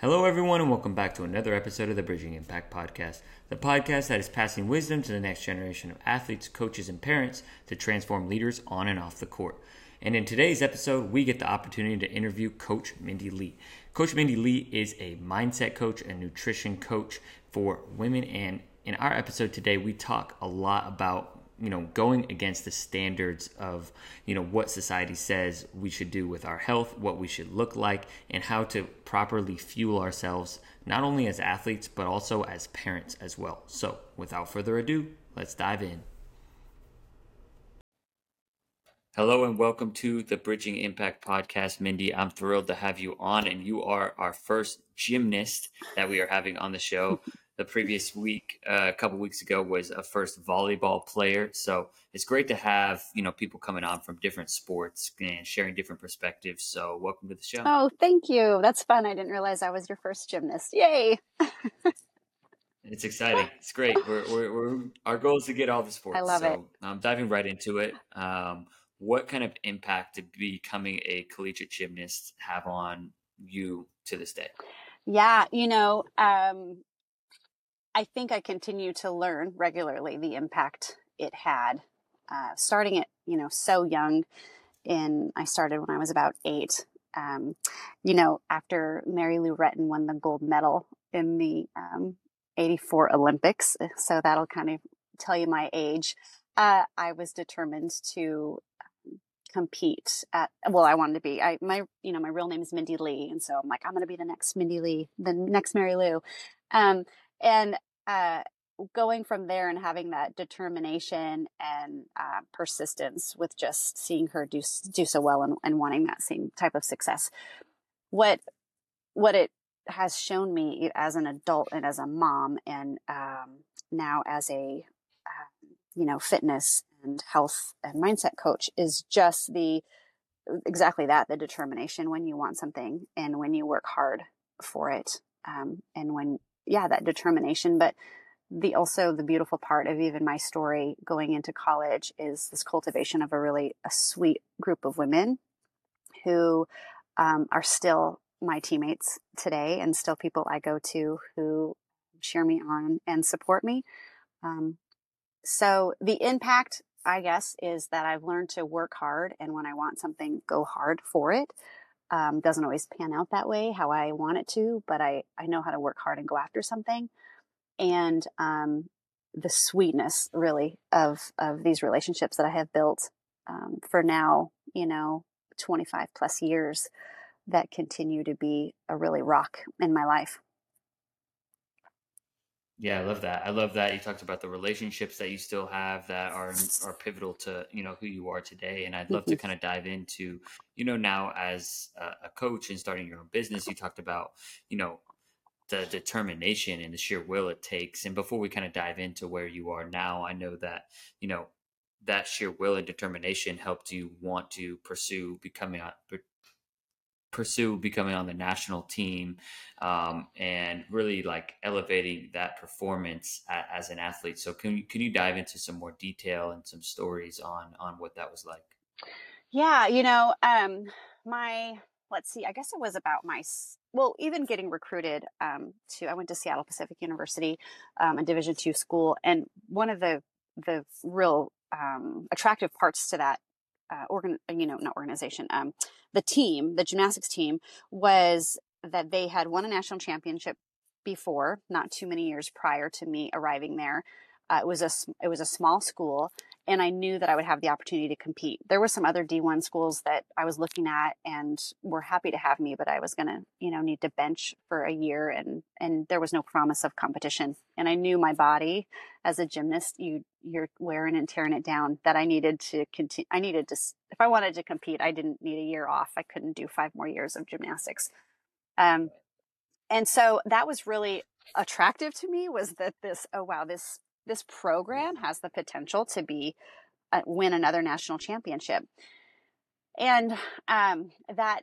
Hello, everyone, and welcome back to another episode of the Bridging Impact Podcast, the podcast that is passing wisdom to the next generation of athletes, coaches, and parents to transform leaders on and off the court. And in today's episode, we get the opportunity to interview Coach Mindy Lee. Coach Mindy Lee is a mindset coach and nutrition coach for women. And in our episode today, we talk a lot about you know going against the standards of you know what society says we should do with our health what we should look like and how to properly fuel ourselves not only as athletes but also as parents as well. So without further ado let's dive in. Hello and welcome to the Bridging Impact podcast. Mindy, I'm thrilled to have you on, and you are our first gymnast that we are having on the show the previous week, uh, a couple weeks ago, was a first volleyball player. So it's great to have you know people coming on from different sports and sharing different perspectives. So welcome to the show. Oh, thank you. That's fun. I didn't realize I was your first gymnast. Yay! it's exciting. It's great. We're, we're, we're, our goal is to get all the sports. I love so it. I'm diving right into it. Um, what kind of impact did becoming a collegiate gymnast have on you to this day? Yeah, you know, um, I think I continue to learn regularly the impact it had. Uh, starting it, you know, so young. In I started when I was about eight. Um, you know, after Mary Lou Retton won the gold medal in the um, '84 Olympics, eh, so that'll kind of tell you my age. Uh, I was determined to um, compete at well i wanted to be i my you know my real name is mindy lee and so i'm like i'm going to be the next mindy lee the next mary lou um, and uh, going from there and having that determination and uh, persistence with just seeing her do do so well and, and wanting that same type of success, what what it has shown me as an adult and as a mom and um, now as a uh, you know fitness and health and mindset coach is just the exactly that the determination when you want something and when you work hard for it um, and when yeah, that determination. But the also the beautiful part of even my story going into college is this cultivation of a really a sweet group of women who um, are still my teammates today and still people I go to who cheer me on and support me. Um, so the impact, I guess, is that I've learned to work hard and when I want something, go hard for it. Um, doesn't always pan out that way how I want it to, but I, I know how to work hard and go after something. And um, the sweetness, really, of, of these relationships that I have built um, for now, you know, 25 plus years that continue to be a really rock in my life. Yeah, I love that. I love that you talked about the relationships that you still have that are are pivotal to you know who you are today. And I'd love to mm-hmm. kind of dive into you know now as a, a coach and starting your own business. You talked about you know the determination and the sheer will it takes. And before we kind of dive into where you are now, I know that you know that sheer will and determination helped you want to pursue becoming a pursue becoming on the national team um, and really like elevating that performance as an athlete. So can you, can you dive into some more detail and some stories on on what that was like? Yeah, you know, um, my let's see, I guess it was about my well, even getting recruited um, to I went to Seattle Pacific University, um, a Division two school, and one of the the real um, attractive parts to that uh, organ, you know, not organization, um, the team, the gymnastics team, was that they had won a national championship before, not too many years prior to me arriving there. Uh, it was a it was a small school, and I knew that I would have the opportunity to compete. There were some other D1 schools that I was looking at and were happy to have me, but I was going to, you know, need to bench for a year and and there was no promise of competition. And I knew my body as a gymnast, you you're wearing and tearing it down that I needed to continue I needed to if I wanted to compete, I didn't need a year off. I couldn't do 5 more years of gymnastics. Um and so that was really attractive to me was that this oh wow this this program has the potential to be uh, win another national championship and um, that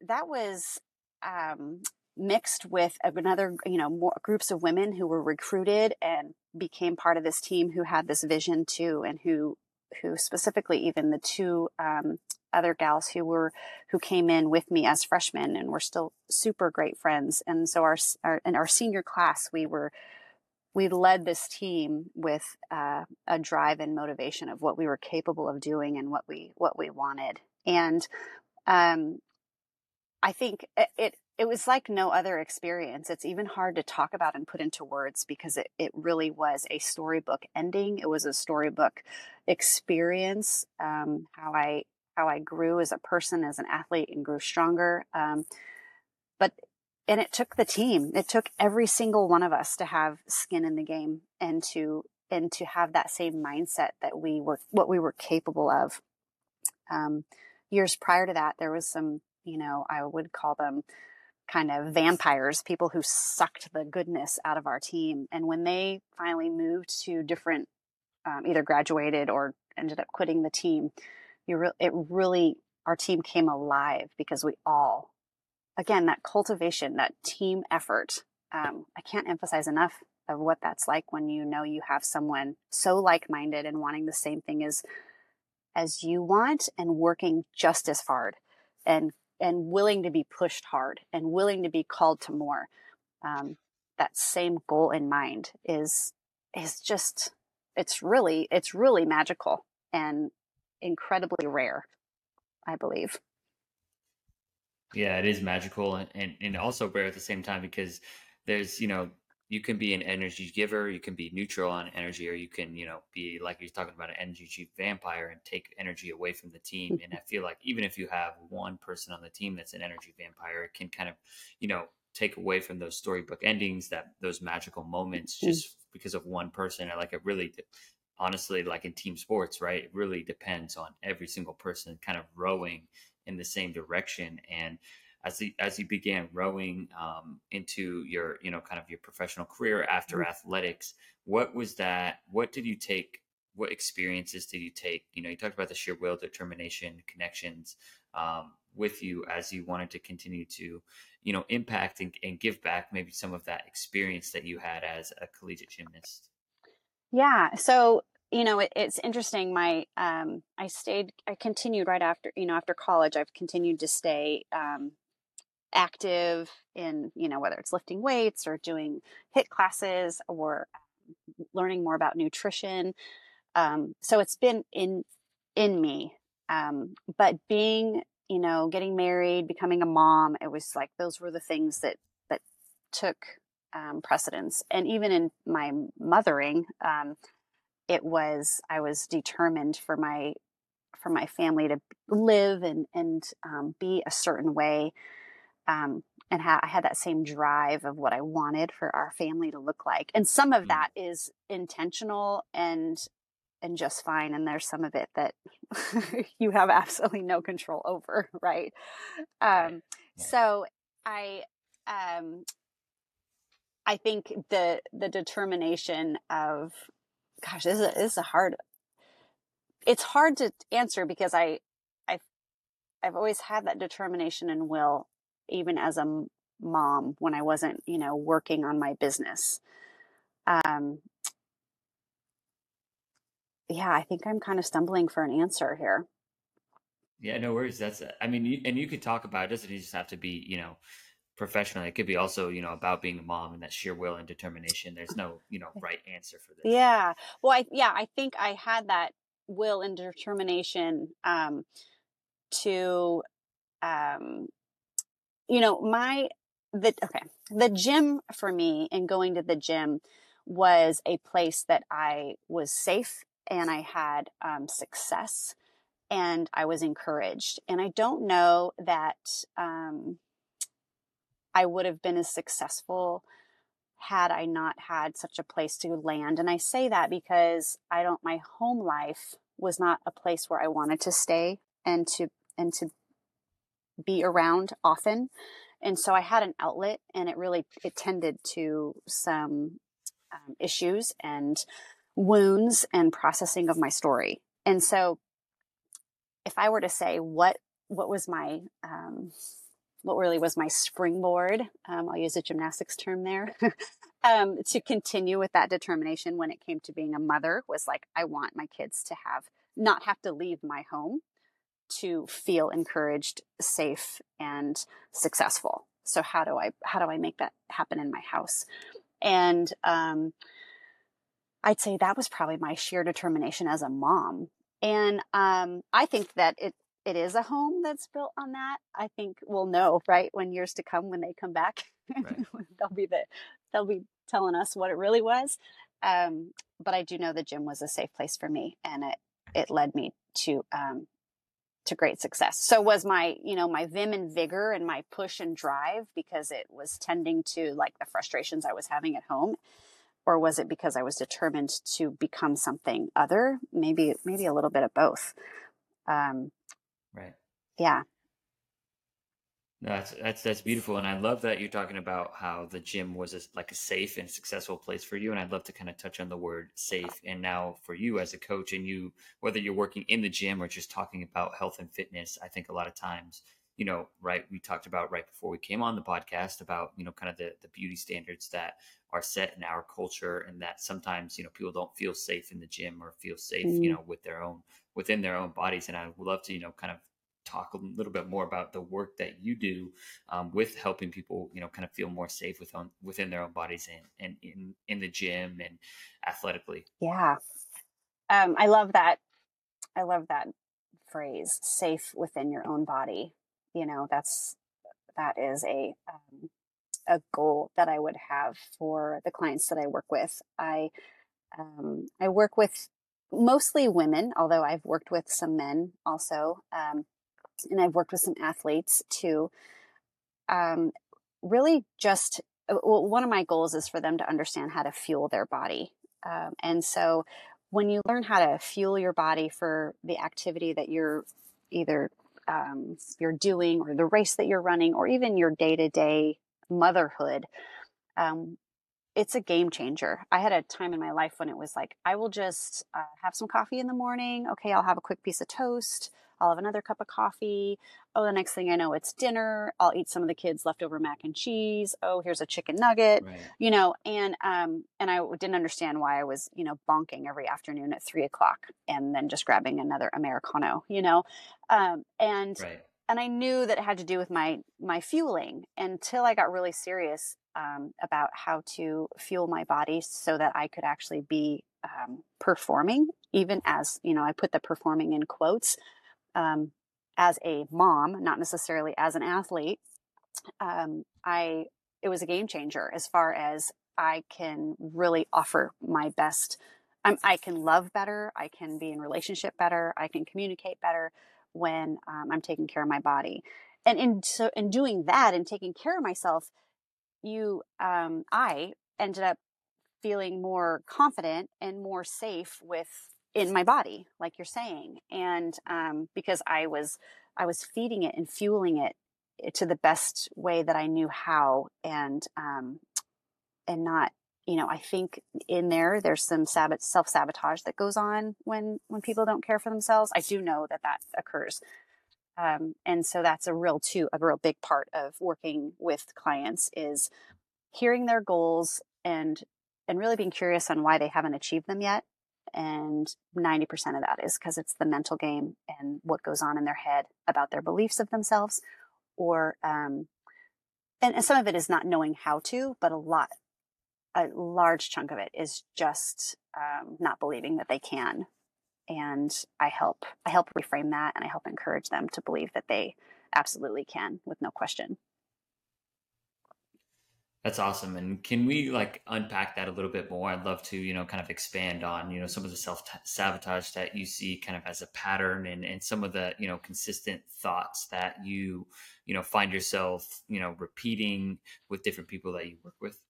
that was um, mixed with another you know more groups of women who were recruited and became part of this team who had this vision too and who who specifically even the two um, other gals who were who came in with me as freshmen and were still super great friends. And so our, our in our senior class, we were we led this team with uh, a drive and motivation of what we were capable of doing and what we what we wanted. And um, I think it, it it was like no other experience. It's even hard to talk about and put into words because it, it really was a storybook ending. It was a storybook experience. Um, how I how I grew as a person, as an athlete, and grew stronger. Um, but and it took the team. It took every single one of us to have skin in the game and to and to have that same mindset that we were what we were capable of. Um, years prior to that, there was some, you know, I would call them kind of vampires, people who sucked the goodness out of our team. And when they finally moved to different, um, either graduated or ended up quitting the team, you re- it really our team came alive because we all, again, that cultivation, that team effort. Um, I can't emphasize enough of what that's like when you know you have someone so like-minded and wanting the same thing as as you want and working just as hard and and willing to be pushed hard and willing to be called to more. Um, that same goal in mind is is just it's really it's really magical and incredibly rare, I believe. Yeah, it is magical and, and, and also rare at the same time because there's, you know, you can be an energy giver, you can be neutral on energy, or you can, you know, be like you're talking about an energy vampire and take energy away from the team. And I feel like even if you have one person on the team that's an energy vampire, it can kind of, you know, take away from those storybook endings, that those magical moments, mm-hmm. just because of one person. And like it really, honestly, like in team sports, right? It really depends on every single person kind of rowing in the same direction. And as you, as you began rowing um, into your you know kind of your professional career after mm-hmm. athletics what was that what did you take what experiences did you take you know you talked about the sheer will determination connections um, with you as you wanted to continue to you know impact and, and give back maybe some of that experience that you had as a collegiate gymnast yeah so you know it, it's interesting my um, i stayed i continued right after you know after college i've continued to stay um, active in, you know, whether it's lifting weights or doing HIIT classes or um, learning more about nutrition. Um, so it's been in in me. Um, but being, you know, getting married, becoming a mom, it was like those were the things that that took um, precedence. And even in my mothering, um, it was I was determined for my for my family to live and and um, be a certain way um, and ha- I had that same drive of what I wanted for our family to look like. And some of mm. that is intentional and and just fine, and there's some of it that you have absolutely no control over, right? Um, so I um, I think the the determination of gosh, this is a, this is a hard. It's hard to answer because I I I've always had that determination and will even as a mom when I wasn't, you know, working on my business. Um, yeah, I think I'm kind of stumbling for an answer here. Yeah, no worries. That's, I mean, you, and you could talk about it. Doesn't it just have to be, you know, professional. It could be also, you know, about being a mom and that sheer will and determination. There's no, you know, right answer for this. Yeah. Well, I, yeah, I think I had that will and determination, um, to, um, you know, my, the, okay, the gym for me and going to the gym was a place that I was safe and I had um, success and I was encouraged. And I don't know that um, I would have been as successful had I not had such a place to land. And I say that because I don't, my home life was not a place where I wanted to stay and to, and to be around often. And so I had an outlet and it really, it tended to some um, issues and wounds and processing of my story. And so if I were to say what, what was my, um, what really was my springboard, um, I'll use a gymnastics term there, um, to continue with that determination when it came to being a mother was like, I want my kids to have, not have to leave my home to feel encouraged, safe, and successful. So how do I how do I make that happen in my house? And um, I'd say that was probably my sheer determination as a mom. And um, I think that it it is a home that's built on that. I think we'll know right when years to come when they come back. Right. they'll be the they'll be telling us what it really was. Um, but I do know the gym was a safe place for me, and it it led me to um, to great success. So was my, you know, my vim and vigor and my push and drive because it was tending to like the frustrations I was having at home or was it because I was determined to become something other? Maybe maybe a little bit of both. Um, right. Yeah. No, that's that's that's beautiful, and I love that you're talking about how the gym was a, like a safe and successful place for you. And I'd love to kind of touch on the word safe. And now for you as a coach, and you whether you're working in the gym or just talking about health and fitness, I think a lot of times, you know, right? We talked about right before we came on the podcast about you know kind of the the beauty standards that are set in our culture, and that sometimes you know people don't feel safe in the gym or feel safe, mm. you know, with their own within their own bodies. And I would love to you know kind of talk a little bit more about the work that you do um, with helping people, you know, kind of feel more safe within within their own bodies and, and in in the gym and athletically. Yeah, um, I love that. I love that phrase, "safe within your own body." You know, that's that is a um, a goal that I would have for the clients that I work with. I um, I work with mostly women, although I've worked with some men also. Um, and I've worked with some athletes too. Um, really, just uh, well, one of my goals is for them to understand how to fuel their body. Um, and so, when you learn how to fuel your body for the activity that you're either um, you're doing, or the race that you're running, or even your day to day motherhood, um, it's a game changer. I had a time in my life when it was like, I will just uh, have some coffee in the morning. Okay, I'll have a quick piece of toast. I'll have another cup of coffee. Oh, the next thing I know, it's dinner. I'll eat some of the kids' leftover mac and cheese. Oh, here's a chicken nugget. Right. You know, and um, and I didn't understand why I was, you know, bonking every afternoon at three o'clock and then just grabbing another americano. You know, um, and right. And I knew that it had to do with my my fueling until I got really serious um, about how to fuel my body so that I could actually be um, performing, even as you know, I put the performing in quotes um, as a mom, not necessarily as an athlete, um, I it was a game changer as far as I can really offer my best. I'm, i can love better. I can be in relationship better. I can communicate better when um, I'm taking care of my body. And in so in doing that and taking care of myself, you um, I ended up feeling more confident and more safe with in my body, like you're saying. And um, because I was I was feeding it and fueling it eh, to the best way that I knew how, and um, and not you know I think in there there's some self sabotage that goes on when when people don't care for themselves. I do know that that occurs. Um, and so that's a real too a real big part of working with clients is hearing their goals and and really being curious on why they haven't achieved them yet and 90% of that is because it's the mental game and what goes on in their head about their beliefs of themselves or um, and, and some of it is not knowing how to but a lot a large chunk of it is just um, not believing that they can and i help i help reframe that and i help encourage them to believe that they absolutely can with no question that's awesome. And can we like unpack that a little bit more? I'd love to, you know, kind of expand on, you know, some of the self sabotage that you see kind of as a pattern and, and some of the, you know, consistent thoughts that you, you know, find yourself, you know, repeating with different people that you work with.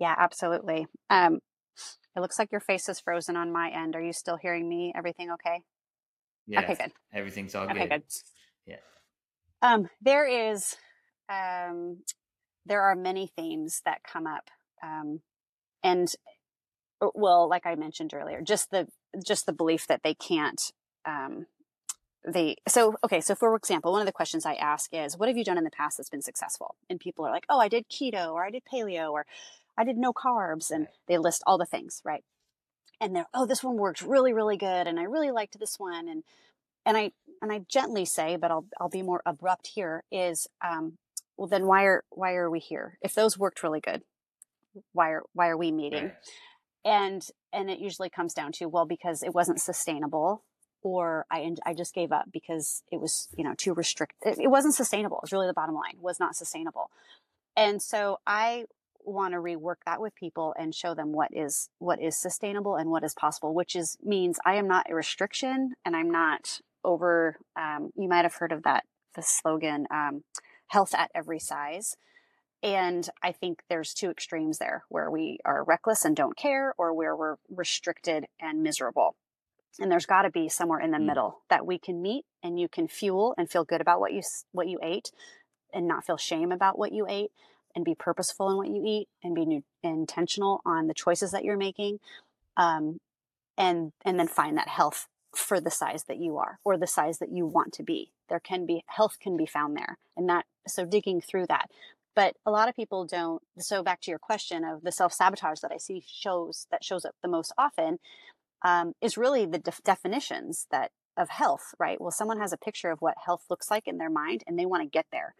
Yeah, absolutely. Um, it looks like your face is frozen on my end. Are you still hearing me? Everything okay? Yeah. Okay, good. Everything's all okay, good. good. Yeah. Um, there is um, there are many themes that come up. Um, and uh, well, like I mentioned earlier, just the, just the belief that they can't, um, they, so, okay. So for example, one of the questions I ask is, what have you done in the past that's been successful? And people are like, oh, I did keto or I did paleo or I did no carbs. And they list all the things, right? And they're, oh, this one worked really, really good. And I really liked this one. And, and I, and I gently say, but I'll I'll be more abrupt here is um, well then why are why are we here? If those worked really good, why are why are we meeting? And and it usually comes down to well because it wasn't sustainable or I I just gave up because it was you know too restricted. It, it wasn't sustainable. It's really the bottom line. Was not sustainable. And so I want to rework that with people and show them what is what is sustainable and what is possible which is means i am not a restriction and i'm not over um, you might have heard of that the slogan um, health at every size. And i think there's two extremes there where we are reckless and don't care or where we're restricted and miserable. And there's got to be somewhere in the mm. middle that we can meet and you can fuel and feel good about what you what you ate and not feel shame about what you ate and be purposeful in what you eat and be new, intentional on the choices that you're making um, and and then find that health for the size that you are or the size that you want to be. There can be health can be found there and that so digging through that. But a lot of people don't so back to your question of the self-sabotage that i see shows that shows up the most often um, is really the def- definitions that of health right? Well someone has a picture of what health looks like in their mind and they want to get there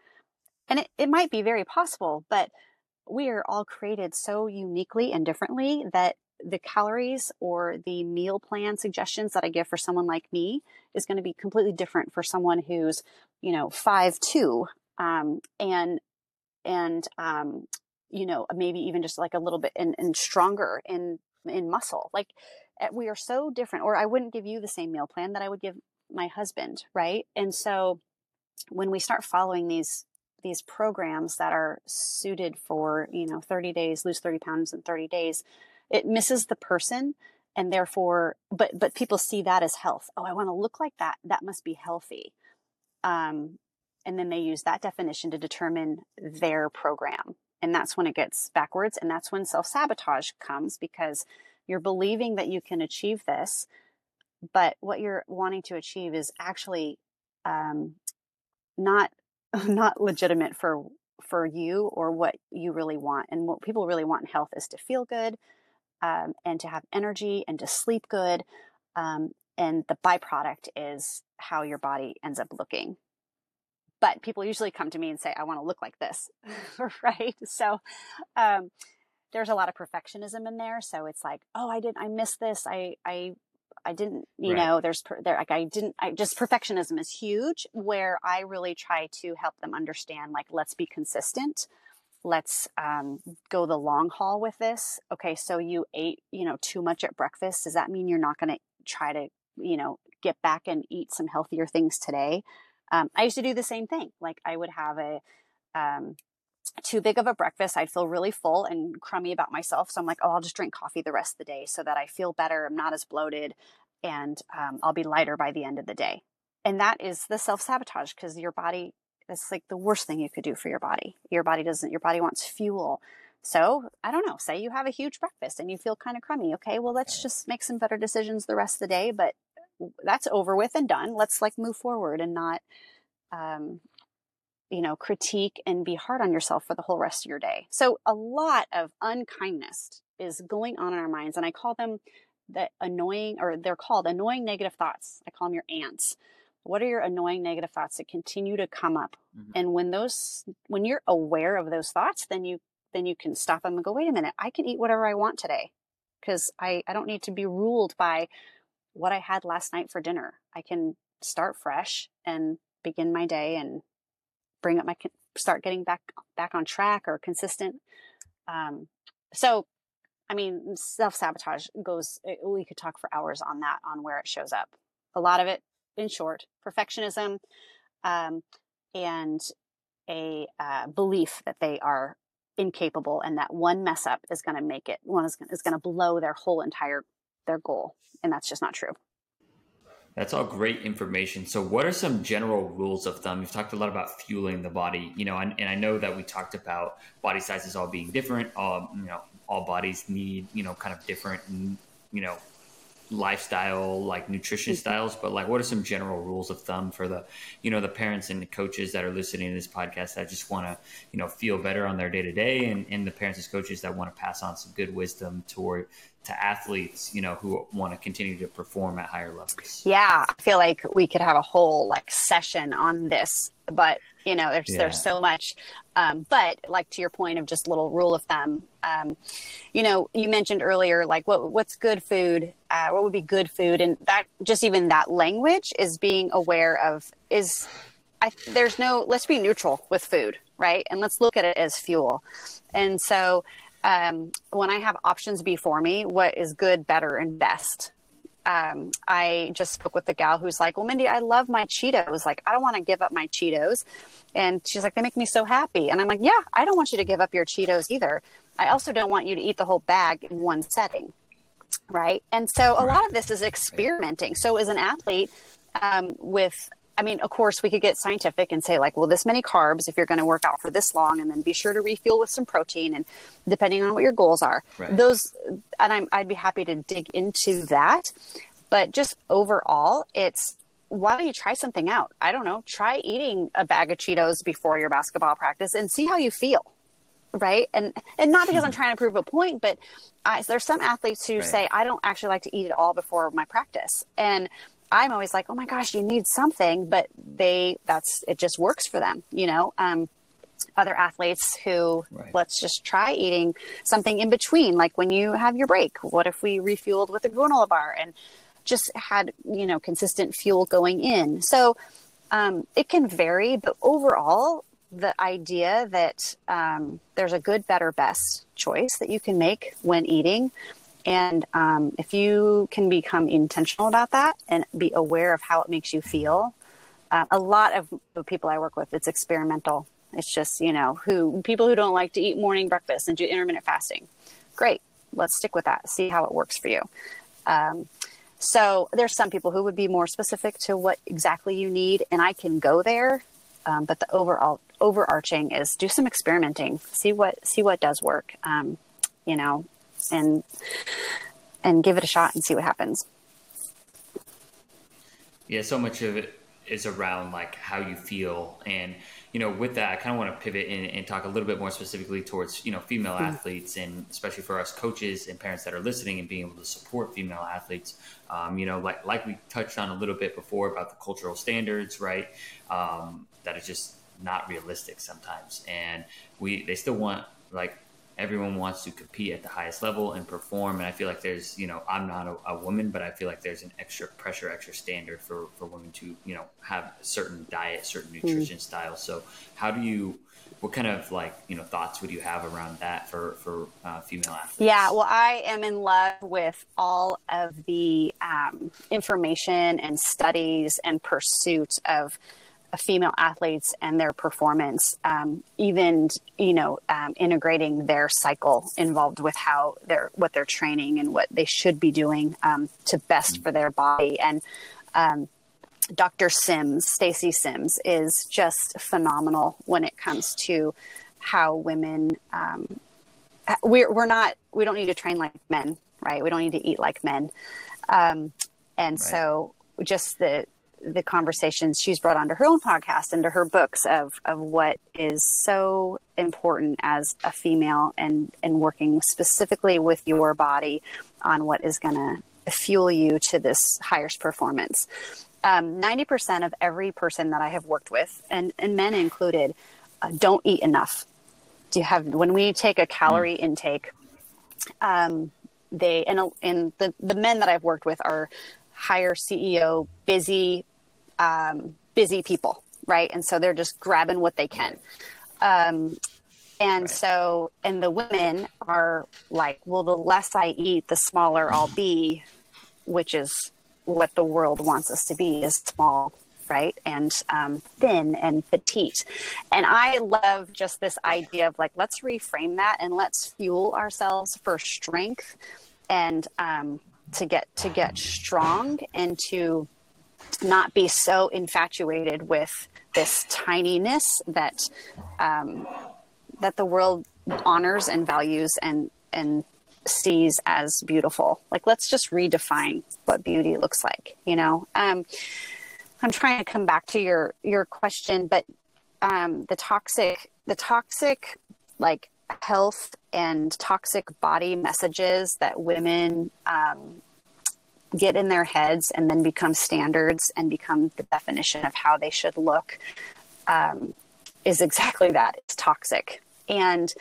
and it, it might be very possible, but we are all created so uniquely and differently that the calories or the meal plan suggestions that I give for someone like me is going to be completely different for someone who's, you know, five two, um, and and um, you know maybe even just like a little bit and, and stronger in in muscle. Like eh, we are so different. Or I wouldn't give you the same meal plan that I would give my husband, right? And so when we start following these these programs that are suited for you know 30 days lose 30 pounds in 30 days it misses the person and therefore but but people see that as health. Oh i want to look like that. That must be healthy. Um, and then they use that definition to determine their program. And that's when it gets backwards and that's when self-sabotage comes because you're believing that you can achieve this but what you're wanting to achieve is actually um, not not legitimate for for you or what you really want. And what people really want in health is to feel good um, and to have energy and to sleep good. Um, and the byproduct is how your body ends up looking. But people usually come to me and say, I want to look like this, right? So um, there's a lot of perfectionism in there. So it's like, oh, I didn't I missed this. I, I I didn't, you right. know, there's there like I didn't. I just perfectionism is huge. Where I really try to help them understand, like, let's be consistent. Let's um, go the long haul with this. Okay, so you ate, you know, too much at breakfast. Does that mean you're not going to try to, you know, get back and eat some healthier things today? Um, I used to do the same thing. Like I would have a um, too big of a breakfast, I'd feel really full and crummy about myself. So I'm like, oh, I'll just drink coffee the rest of the day so that I feel better. I'm not as bloated and um, I'll be lighter by the end of the day. And that is the self sabotage because your body, it's like the worst thing you could do for your body. Your body doesn't, your body wants fuel. So I don't know, say you have a huge breakfast and you feel kind of crummy. Okay, well, let's just make some better decisions the rest of the day. But that's over with and done. Let's like move forward and not um, you know, critique and be hard on yourself for the whole rest of your day. So a lot of unkindness is going on in our minds. And I call them the annoying, or they're called annoying negative thoughts. I call them your ants. What are your annoying negative thoughts that continue to come up? Mm-hmm. And when those, when you're aware of those thoughts, then you, then you can stop them and go, wait a minute, I can eat whatever I want today because I, I don't need to be ruled by what I had last night for dinner. I can start fresh and begin my day and bring up my start getting back back on track or consistent. Um, so, I mean, self sabotage goes. Eh, we could talk for hours on that, on where it shows up. A lot of it, in short, perfectionism, um, and a uh, belief that they are incapable and that one mess up is going to make it one is, is going to blow their whole entire their goal and that's just not true that's all great information. So, what are some general rules of thumb? You've talked a lot about fueling the body, you know, and, and I know that we talked about body sizes all being different. All you know, all bodies need you know kind of different, you know, lifestyle like nutrition mm-hmm. styles but like what are some general rules of thumb for the you know the parents and the coaches that are listening to this podcast that just want to you know feel better on their day to day and and the parents and coaches that want to pass on some good wisdom toward to athletes you know who want to continue to perform at higher levels. Yeah i feel like we could have a whole like session on this but you know there's yeah. there's so much um, but like to your point of just little rule of thumb um, you know you mentioned earlier like what what's good food uh, what would be good food? And that just even that language is being aware of is I, there's no let's be neutral with food right? And let's look at it as fuel. And so um, when i have options before me what is good better and best um, I just spoke with the gal who's like, Well, Mindy, I love my Cheetos. Like, I don't want to give up my Cheetos. And she's like, They make me so happy. And I'm like, Yeah, I don't want you to give up your Cheetos either. I also don't want you to eat the whole bag in one setting. Right. And so a lot of this is experimenting. So, as an athlete, um, with I mean, of course, we could get scientific and say, like, well, this many carbs if you're going to work out for this long, and then be sure to refuel with some protein, and depending on what your goals are, right. those, and I'm, I'd be happy to dig into that. But just overall, it's why don't you try something out? I don't know. Try eating a bag of Cheetos before your basketball practice and see how you feel. Right. And and not because I'm hmm. trying to prove a point, but I, there's some athletes who right. say, I don't actually like to eat at all before my practice. And I'm always like, oh my gosh, you need something, but they that's it just works for them, you know. Um, other athletes who right. let's just try eating something in between, like when you have your break. What if we refueled with a granola bar and just had you know consistent fuel going in? So um, it can vary, but overall, the idea that um, there's a good, better, best choice that you can make when eating and um, if you can become intentional about that and be aware of how it makes you feel, uh, a lot of the people I work with, it's experimental. It's just, you know, who people who don't like to eat morning breakfast and do intermittent fasting. Great. Let's stick with that. See how it works for you. Um, so there's some people who would be more specific to what exactly you need, and I can go there. Um, but the overall overarching is do some experimenting, see what see what does work. Um, you know, and and give it a shot and see what happens. Yeah, so much of it is around like how you feel and you know with that i kind of want to pivot and, and, talk a little bit more specifically towards you know female mm-hmm. athletes and especially for us coaches and parents that are listening and being able to support female athletes um, you know like like we touched on a little bit before about the cultural standards right um, that is just not realistic sometimes and we they still want like everyone wants to compete at the highest level and perform and i feel like there's you know i'm not a, a, woman but i feel like there's an extra pressure extra standard for for women to you know have a certain diet certain hmm. nutrition mm. style so how do you what kind of like you know thoughts would you have around that for for uh, female athletes yeah well i am in love with all of the um, information and studies and pursuit of female athletes and their performance, um, even you know um, integrating their cycle involved with how they're what they're training and what they should be doing um, to best for their body. And um, Dr. Sims, Stacy Sims, is just phenomenal when it comes to how women. Um, we're we're not we don't need to train like men, right? We don't need to eat like men, um, and right. so just the the conversations she's brought onto her own podcast and to her books of of what is so important as a female and and working specifically with your body on what is going to fuel you to this highest performance. Um, 90% of every person that I have worked with, and, and men included, uh, don't eat enough. Do you have when we take a calorie mm. intake? Um, they and and the the men that I've worked with are higher CEO, busy, um, busy people, right? And so they're just grabbing what they can. Um, and right. so, and the women are like, well, the less I eat, the smaller I'll be, which is what the world wants us to be is small, right? And um, thin and petite. And I love just this idea of like, let's reframe that and let's fuel ourselves for strength and um, to get to get strong and to not be so infatuated with this tininess that um, that the world honors and values and and sees as beautiful. Like, let's just redefine what beauty looks like, you know? Um, I'm trying to come back to your, your question, but um, the toxic, the toxic, like health and toxic body messages that women um, get in their heads and then become standards and become the definition of how they should look um, is exactly that. It's toxic. And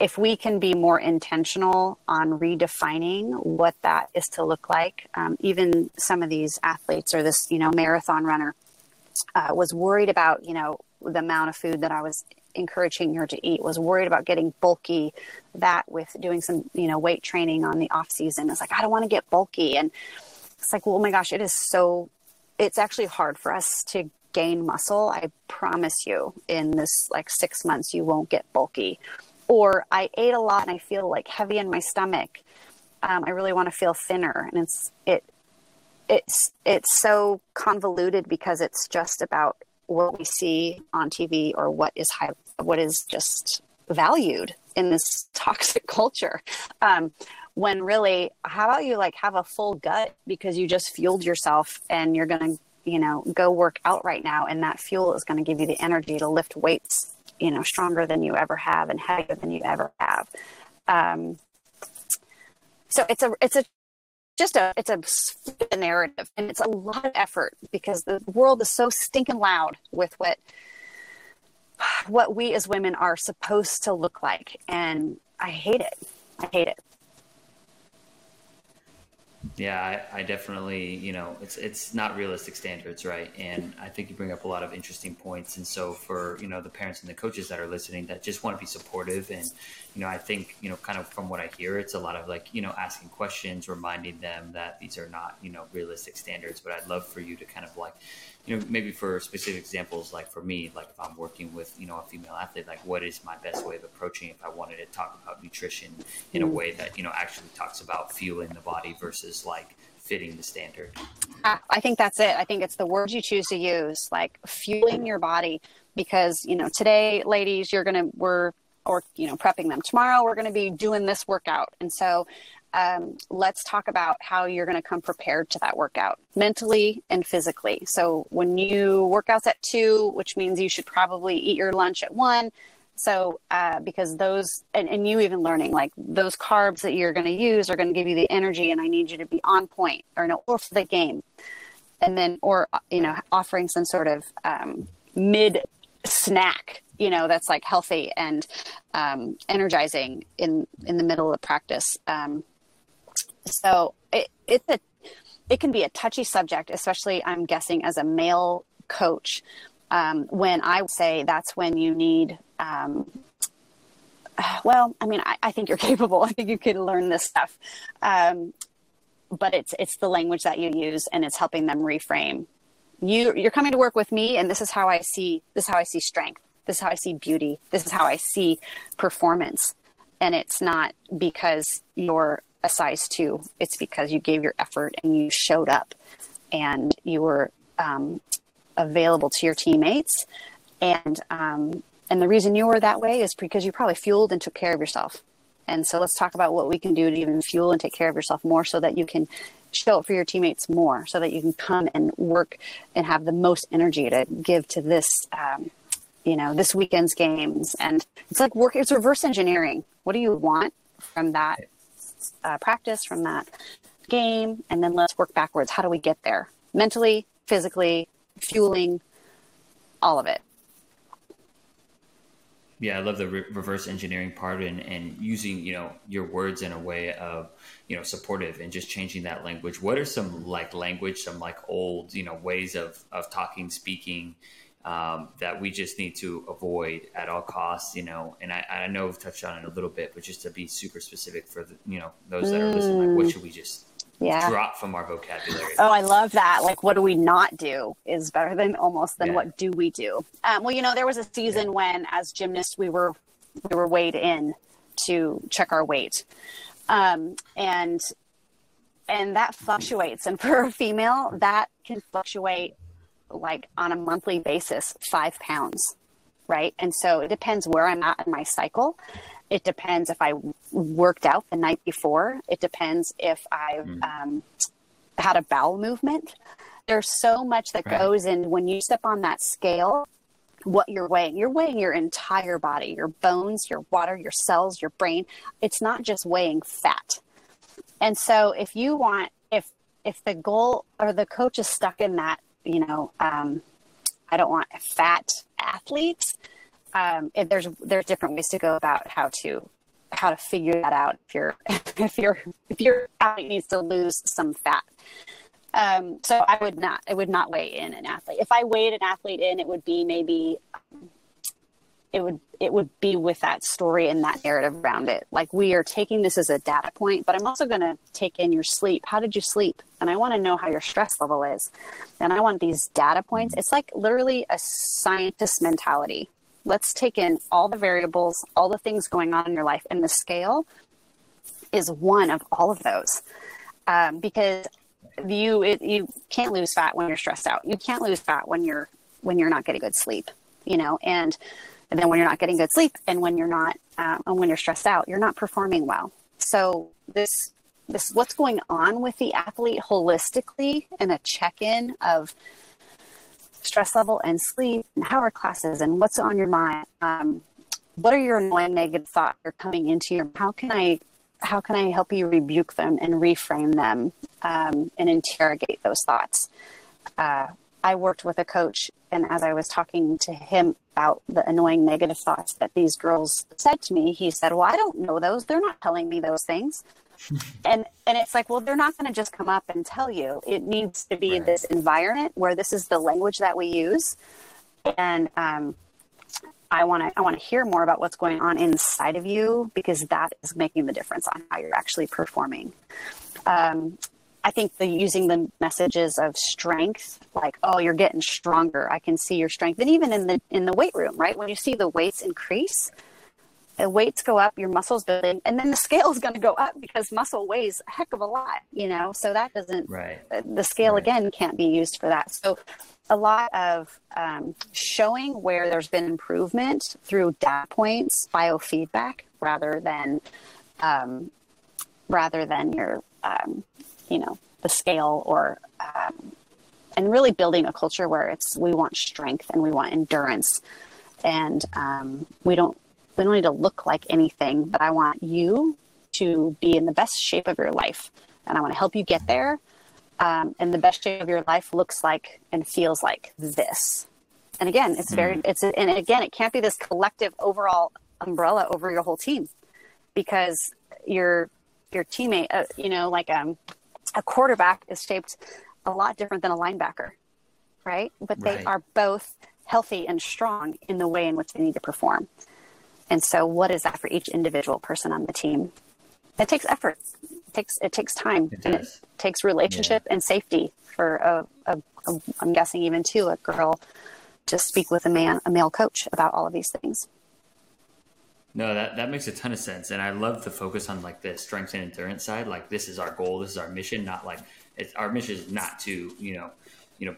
if we can be more intentional on redefining what that is to look like, um, even some of these athletes or this, you know, marathon runner uh, was worried about, you know, the amount of food that I was encouraging her to eat, was worried about getting bulky, that with doing some, you know, weight training on the off season. It's like, I don't want to get bulky. And it's like, well, oh my gosh, it is so, it's actually hard for us to gain muscle. I promise you in this like six months, you won't get bulky or I ate a lot and I feel like heavy in my stomach. Um, I really want to feel thinner, and it's it it's it's so convoluted because it's just about what we see on TV or what is high, what is just valued in this toxic culture. Um, when really, how about you like have a full gut because you just fueled yourself and you're gonna you know go work out right now, and that fuel is going to give you the energy to lift weights you know stronger than you ever have and heavier than you ever have um, so it's a it's a just a it's a narrative and it's a lot of effort because the world is so stinking loud with what what we as women are supposed to look like and i hate it i hate it yeah, I, I, definitely, you know, it's it's not realistic standards, right? And I think you bring up a lot of interesting points. And so for you know the parents and the coaches that are listening that just want to be supportive, and you know, I think you know, kind of from what I hear, it's a lot of like you know asking questions, reminding them that these are not you know realistic standards. But I'd love for you to kind of like you know, maybe for specific examples, like for me, like if I'm working with, you know, a female athlete, like what is my best way of approaching if I wanted to talk about nutrition in a mm. way that, you know, actually talks about fueling the body versus like fitting the standard? I think that's it. I think it's the words you choose to use, like fueling your body, because, you know, today, ladies, you're going to, we're, or, you know, prepping them. Tomorrow, we're going to be doing this workout. And so um, let's talk about how you're going to come prepared to that workout mentally and physically. So when you workouts at two, which means you should probably eat your lunch at one. So uh, because those and, and you even learning like those carbs that you're going to use are going to give you the energy, and I need you to be on point or no or for the game, and then or you know offering some sort of um, mid snack you know that's like healthy and um, energizing in in the middle of practice um, so it, it's a it can be a touchy subject, especially I'm guessing as a male coach. Um, when I say that's when you need, um, well, I mean, I, I, think you're capable. I think you could learn this stuff, um, but it's it's the language that you use, and it's helping them reframe. You you're coming to work with me, and this is how I see this is how I see strength. This is how I see beauty. This is how I see performance, and it's not because you're a size two, it's because you gave your effort and you showed up and you were um, available to your teammates. And um, and the reason you were that way is because you probably fueled and took care of yourself. And so let's talk about what we can do to even fuel and take care of yourself more so that you can show up for your teammates more so that you can come and work and have the most energy to give to this um, you know this weekend's games and it's like work it's reverse engineering what do you want from that uh, practice, from that game, and then let's work backwards. How do we get there? Mentally, physically, fueling, all of it. Yeah, I love the re- reverse engineering part and, and using you know your words in a way of you know supportive and just changing that language. What are some like language, some like old you know ways of of talking, speaking, um, that we just need to avoid at all costs, you know. And I, I know we've touched on it a little bit, but just to be super specific for the, you know those that are listening, like what mm. should we just yeah. drop from our vocabulary? Oh, I love that. Like, what do we not do is better than almost than yeah. what do we do? Um, well, you know, there was a season yeah. when, as gymnasts, we were we were weighed in to check our weight, um, and and that fluctuates. And for a female, that can fluctuate like on a monthly basis five pounds right and so it depends where i'm at in my cycle It depends if I worked out the night before. It depends if I've mm. um, had a bowel movement. There's so much that right. goes in when you step on that scale. What you're weighing, you're weighing your entire body, your bones, your water, your cells, your brain. It's not just weighing fat. And so, if you want, if if the goal or the coach is stuck in that, you know, um, I don't want fat athletes. Um, there's there's different ways to go about how to how to figure that out if you're if you're if your athlete needs to lose some fat. Um, so I would not I would not weigh in an athlete. If I weighed an athlete in, it would be maybe it would it would be with that story and that narrative around it. Like we are taking this as a data point, but I'm also going to take in your sleep. How did you sleep? And I want to know how your stress level is. And I want these data points. It's like literally a scientist mentality let's take in all the variables, all the things going on in your life, and the scale is one of all of those. Um, because you it, you can't lose fat when you're stressed out. You can't lose fat when you're when you're not getting good sleep. You know, and, and then when you're not getting good sleep, and when you're not um, and when you're stressed out, you're not performing well. So this this what's going on with the athlete holistically and a check in of stress level and sleep and how are classes and what's on your mind um, what are your annoying negative thoughts are coming into your how can i how can i help you rebuke them and reframe them um, and interrogate those thoughts uh, i worked with a coach and as i was talking to him about the annoying negative thoughts that these girls said to me he said well i don't know those. They're not telling me those things. And and it's like well they're not going to just come up and tell you. It needs to be right. this environment where this is the language that we use. And um, i want to i want to hear more about what's going on inside of you because that is making the difference on how you're actually performing. Um, i think the using the messages of strength like oh you're getting stronger i can see your strength and even in the in the weight room right when you see the weights increase the weights go up, your muscles building, and then the scale is going to go up because muscle weighs a heck of a lot, you know. So that doesn't. Right. Uh, the scale right. again can't be used for that. So a lot of um, showing where there's been improvement through data points, biofeedback, rather than um, rather than your um, you know the scale or um, and really building a culture where it's we want strength and we want endurance and um, we don't we don't need to look like anything, but I want you to be in the best shape of your life. And I want to help you get there. Um, and the best shape of your life looks like and feels like this. And again, it's very, mm. it's, and again, it can't be this collective overall umbrella over your whole team because your, your teammate, uh, you know, like um, a quarterback is shaped a lot different than a linebacker, right? But they right. are both healthy and strong in the way in which they need to perform. And so, what is that for each individual person on the team? It takes effort. It takes it takes time. It, and it takes relationship yeah. and safety for a, a, a, I'm guessing even too a girl to speak with a man, a male coach about all of these things. No, that, that makes a ton of sense. And I love the focus on like the strength and endurance side. Like this is our goal. This is our mission. Not like it's our mission is not to, you know, you know,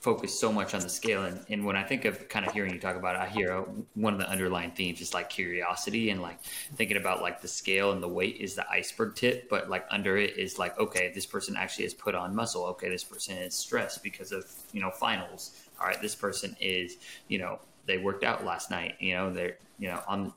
focus so much on the scale. And, and when I think of kind of hearing you talk about it, I hear uh, one of the underlying themes is like curiosity and like thinking about like the scale and the weight is the iceberg tip, but like under it is like, okay, this person actually has put on muscle. Okay, this person is stressed because of, you know, finals. All right, this person is, you know, they worked out last night, you know, they're, you know, on,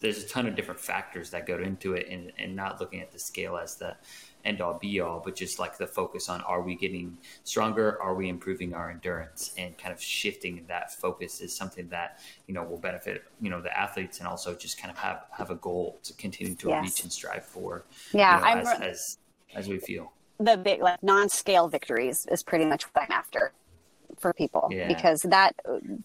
there's a ton of different factors that go into it and, and not looking at the scale as the, end all be all, but just like the focus on are we getting stronger? Are we improving our endurance? And kind of shifting that focus is something that, you know, will benefit, you know, the athletes and also just kind of have, have a goal to continue to yes. reach and strive for. Yeah. You know, as, as, as, we feel. The big, like non scale victories is pretty much what I'm after for people yeah. because that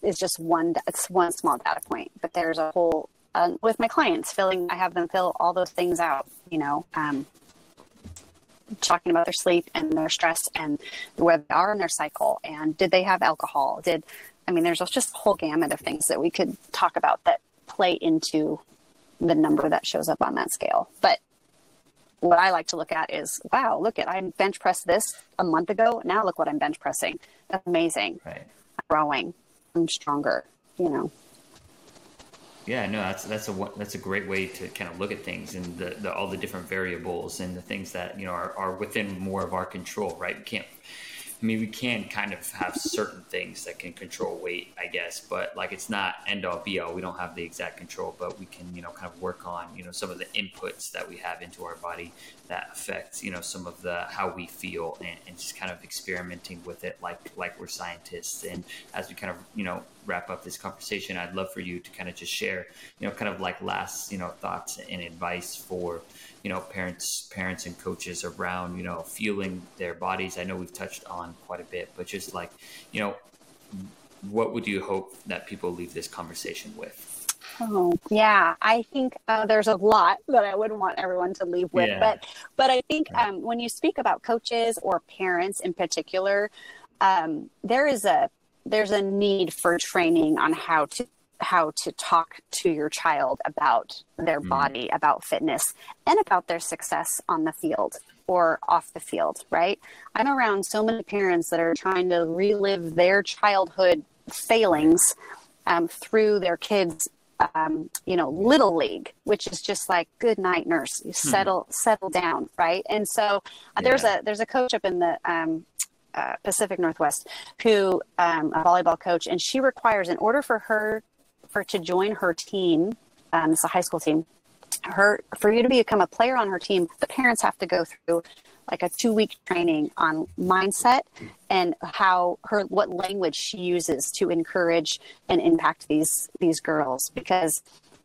is just one, it's one small data point, but there's a whole, uh, with my clients filling, I have them fill all those things out, you know, um, talking about their sleep and their stress and where they are in their cycle and did they have alcohol? Did i mean there's just a whole gamut of things that we could talk about that play into the number that shows up on that scale. But what i like to look at is wow look at i bench pressed this a month ago. Now look what i'm bench pressing. That's amazing. Right. I'm growing. I'm stronger you know Yeah, no, that's that's a that's a great way to kind of look at things and the, the all the different variables and the things that you know are, are within more of our control, right? Can't I mean, we can kind of have certain things that can control weight, I guess, but like it's not end all be all. We don't have the exact control, but we can, you know, kind of work on, you know, some of the inputs that we have into our body that affects, you know, some of the how we feel and, and just kind of experimenting with it like like we're scientists. And as we kind of, you know, wrap up this conversation, I'd love for you to kind of just share, you know, kind of like last, you know, thoughts and advice for you know parents parents and coaches around you know feeling their bodies. I know we've touched on quite a bit but just like you know what would you hope that people leave this conversation with? Oh yeah, I think uh, there's a lot that I would want everyone to leave with, yeah. but but I think um, when you speak about coaches or parents in particular, um, there is a there's a need for training on how to how to talk to your child about their mm. body, about fitness, and about their success on the field or off the field, right? I'm around so many parents that are trying to relive their childhood failings um, through their kids' um, you know, little league, which is just like good night, nurse. You hmm. settle, settle down, right? And so uh, yeah. there's a there's a coach up in the um, uh, Pacific Northwest who um, a volleyball coach, and she requires in order for her for to join her team, um, it's a high school team. Her for you to become a player on her team, the parents have to go through like a two week training on mindset and how her what language she uses to encourage and impact these these girls because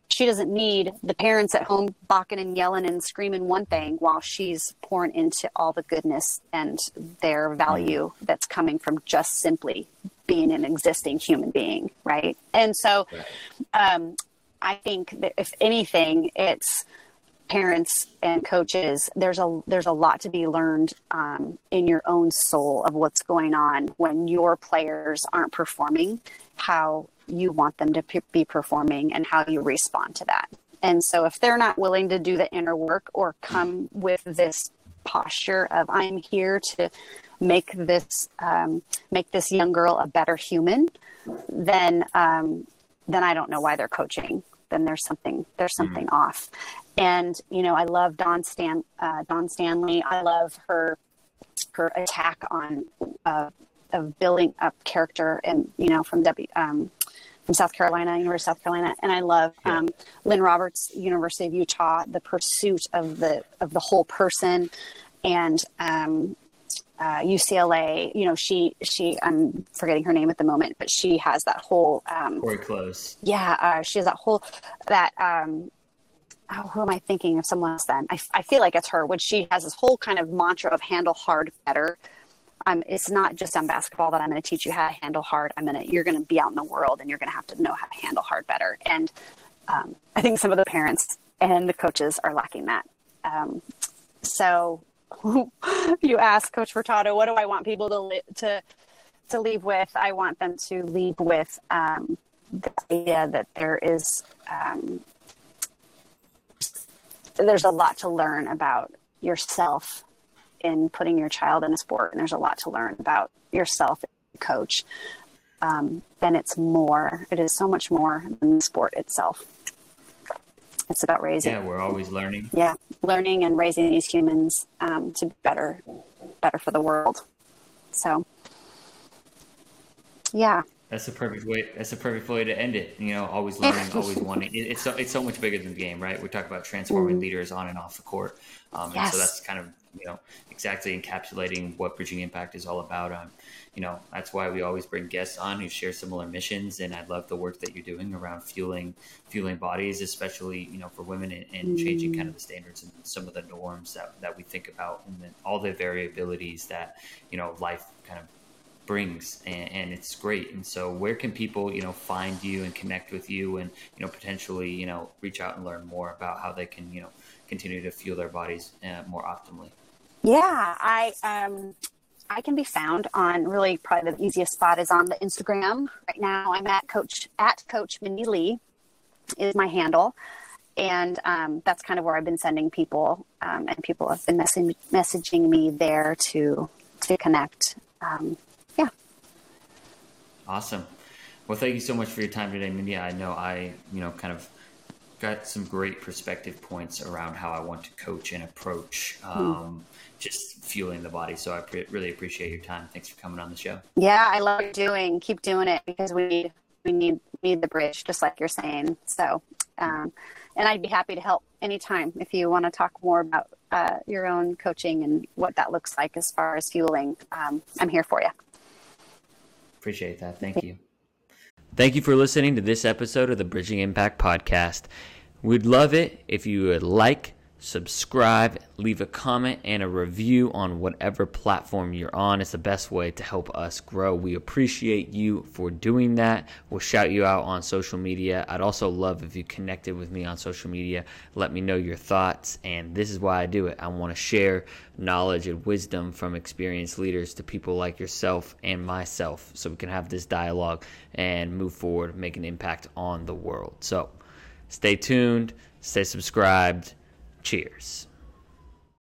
she doesn't need the parents at home balking and yelling and screaming one thing while she's pouring into all the goodness and their value that's coming from just simply being an existing human being, right? And so um, I think that if anything, it's parents and coaches there's a there's a lot to be learned um, in your own soul of what's going on when your players aren't performing how you want them to p- be performing and how you respond to that and so if they're not willing to do the inner work or come with this posture of i'm here to make this um, make this young girl a better human, then um, then I don't know why they're coaching. Then there's something there's mm-hmm. something mm-hmm. off. And you know, I love Don Stan uh, Dawn Staley. I love her her attack on uh, of building up character and you know from W um, from South Carolina, University of South Carolina, and I love yeah. um, Lynne Roberts, University of Utah, the pursuit of the of the whole person, and um, uh, UCLA. You know, she she I'm forgetting her name at the moment, but she has that whole um, Cori Close. Yeah, uh, she has that whole that. Um, oh, who am I thinking of? Someone else. Then I, I feel like it's her. When she has this whole kind of mantra of handle hard better. Um, it's not just on basketball that I'm going to teach you how to handle hard. I'm going to you're going to be out in the world and you're going to have to know how to handle hard better. And um, I think some of the parents and the coaches are lacking that. Um, so you ask Coach Furtado, what do I want people to to to leave with? I want them to leave with um, the idea that there is um, there's a lot to learn about yourself in putting your child in a sport, and there's a lot to learn about yourself, coach. Um, then it's more. It is so much more than the sport itself. It's about raising. Yeah, we're always learning. Yeah, learning and raising these humans um, to be better, better for the world. So, yeah. That's a perfect way. That's a perfect way to end it. You know, always learning, always wanting. It, it's so, it's so much bigger than the game, right? We talk about transforming mm leaders on and off the court, um, yes. and so that's kind of you know exactly encapsulating what bridging impact is all about. Um, you know that's why we always bring guests on who share similar missions and i love the work that you're doing around fueling fueling bodies especially you know for women and, and mm. changing kind of the standards and some of the norms that, that we think about and then all the variabilities that you know life kind of brings and, and, it's great and so where can people you know find you and connect with you and you know potentially you know reach out and learn more about how they can you know continue to fuel their bodies uh, more optimally yeah i um I can be found on really probably the easiest spot is on the Instagram. Right now, I'm at Coach at Coach Mindy Lee is my handle, and um, that's kind of where I've been sending people, um, and people have been messaging me there to to connect. Um. Awesome. Well, thank you so much for your time today, Mindy. I know I, you know, kind of got some great perspective points around how I want to coach and approach hmm. um, just fueling the body. So I pre- really appreciate your time. Thanks for coming on the show. Yeah, I love doing. Keep doing it because we need we need need the bridge, just like you're saying. So, um, and I'd be happy to help anytime if you want to talk more about uh, your own coaching and what that looks like as far as fueling. Um, I'm here for you. Appreciate that. Thank you. Thank you for listening to this episode of the Bridging Impact Podcast. We'd love it if you would like, subscribe, leave a comment, and a review on whatever platform you're on. It's the best way to help us grow. We appreciate you for doing that. We'll shout you out on social media. I'd also love if you connected with me on social media. Let me know your thoughts. And this is why I do it. I want to share knowledge and wisdom from experienced leaders to people like yourself and myself so we can have this dialogue and move forward, make an impact on the world. So stay tuned, stay subscribed Cheers.